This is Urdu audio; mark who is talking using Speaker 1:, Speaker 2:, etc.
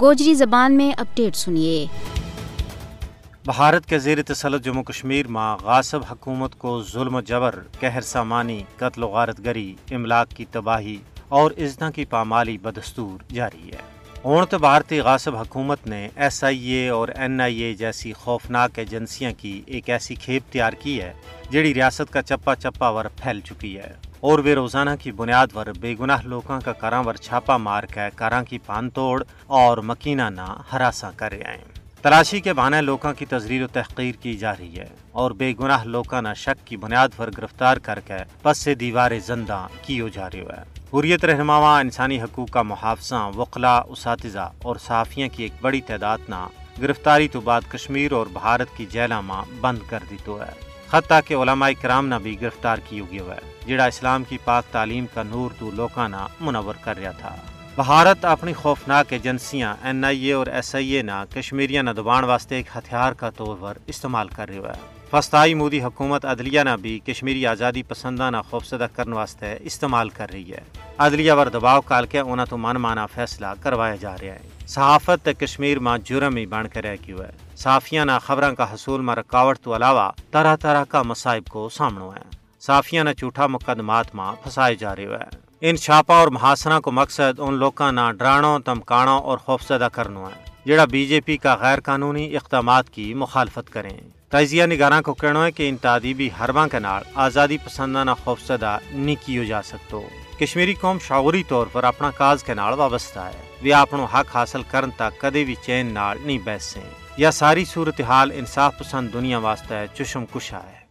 Speaker 1: گوجری زبان میں اپڈیٹ سنیے۔
Speaker 2: بھارت کے زیر تسلط جموں کشمیر میں غاصب حکومت کو ظلم و جبر، قہر سامانی، قتل و غارت گری، املاک کی تباہی اور ازنا کی پامالی بدستور جاری ہے۔ اونت بھارتی غاصب حکومت نے ایس آئی اے اور این آئی اے جیسی خوفناک ایجنسیاں کی ایک ایسی کھیپ تیار کی ہے جڑی ریاست کا چپا چپا ور پھیل چکی ہے۔ اور وہ روزانہ کی بنیاد پر بے گناہ لوکاں کا کراں ور چھاپا مار کے کراں کی پان توڑ اور مکینہ نہ ہراساں کر رہے ہیں۔ تلاشی کے بہانے لوکاں کی تجریر و تحقیر کی جا رہی ہے اور بے گناہ لوکاں نہ شک کی بنیاد پر گرفتار کر کے پس سے دیوار زندہ کیو جا رہے ہے۔ حریت رہنماواں انسانی حقوق کا محافظہ وقلا اساتذہ اور صحافیاں کی ایک بڑی تعداد نہ گرفتاری تو بعد کشمیر اور بھارت کی جیلہ ماں بند کر دی تو ہے۔ حتیٰ کہ علماء کرام نہ بھی گرفتار کی ہوگی ہے جڑا اسلام کی پاک تعلیم کا نور تو لوکانہ منور کر رہا تھا۔ بھارت اپنی خوفناک ایجنسیاں این آئی اے اور ایس آئی اے نہ کشمیریاں نہ دبان واسطے ایک ہتھیار کا طور پر استعمال کر رہے ہے فستائی مودی حکومت عدلیہ نہ بھی کشمیری آزادی پسندہ نہ خوفزدہ کرنے واسطے استعمال کر رہی ہے۔ عدلیہ ور دباؤ کال کے انہوں تو من مانا فیصلہ کروایا جا رہا ہے۔ صحافت کشمیر ماں جرم ہی بن کر رہ کیوں ہے صحافیاں نہ خبراں کا حصول میں رکاوٹ تو علاوہ طرح طرح کا مصائب کو سامنے ہے۔ صحافیاں نہ جھوٹا مقدمات ماں پھنسائے جا رہے ہیں۔ ان چھاپا اور محاصرہ کو مقصد ان لوگوں نہ ڈرانوں تمکانوں اور خوفزدہ کرنا ہے۔ جڑا بی جے پی کا غیر قانونی اقدامات کی مخالفت کریں۔ تجزیہ نگاراں کو کہنا ہے کہ ان تعدیبی حرباں کے نال آزادی پسندانہ خوفزدہ نہیں کیو جا سکتو۔ کشمیری قوم شعوری طور پر اپنا کاز کے نال وابستہ ہے۔ وہ اپنو حق حاصل کرن تک کدے بھی چین نال نہیں بیس سیں یا ساری صورتحال انصاف پسند دنیا واسطے چشم کشا ہے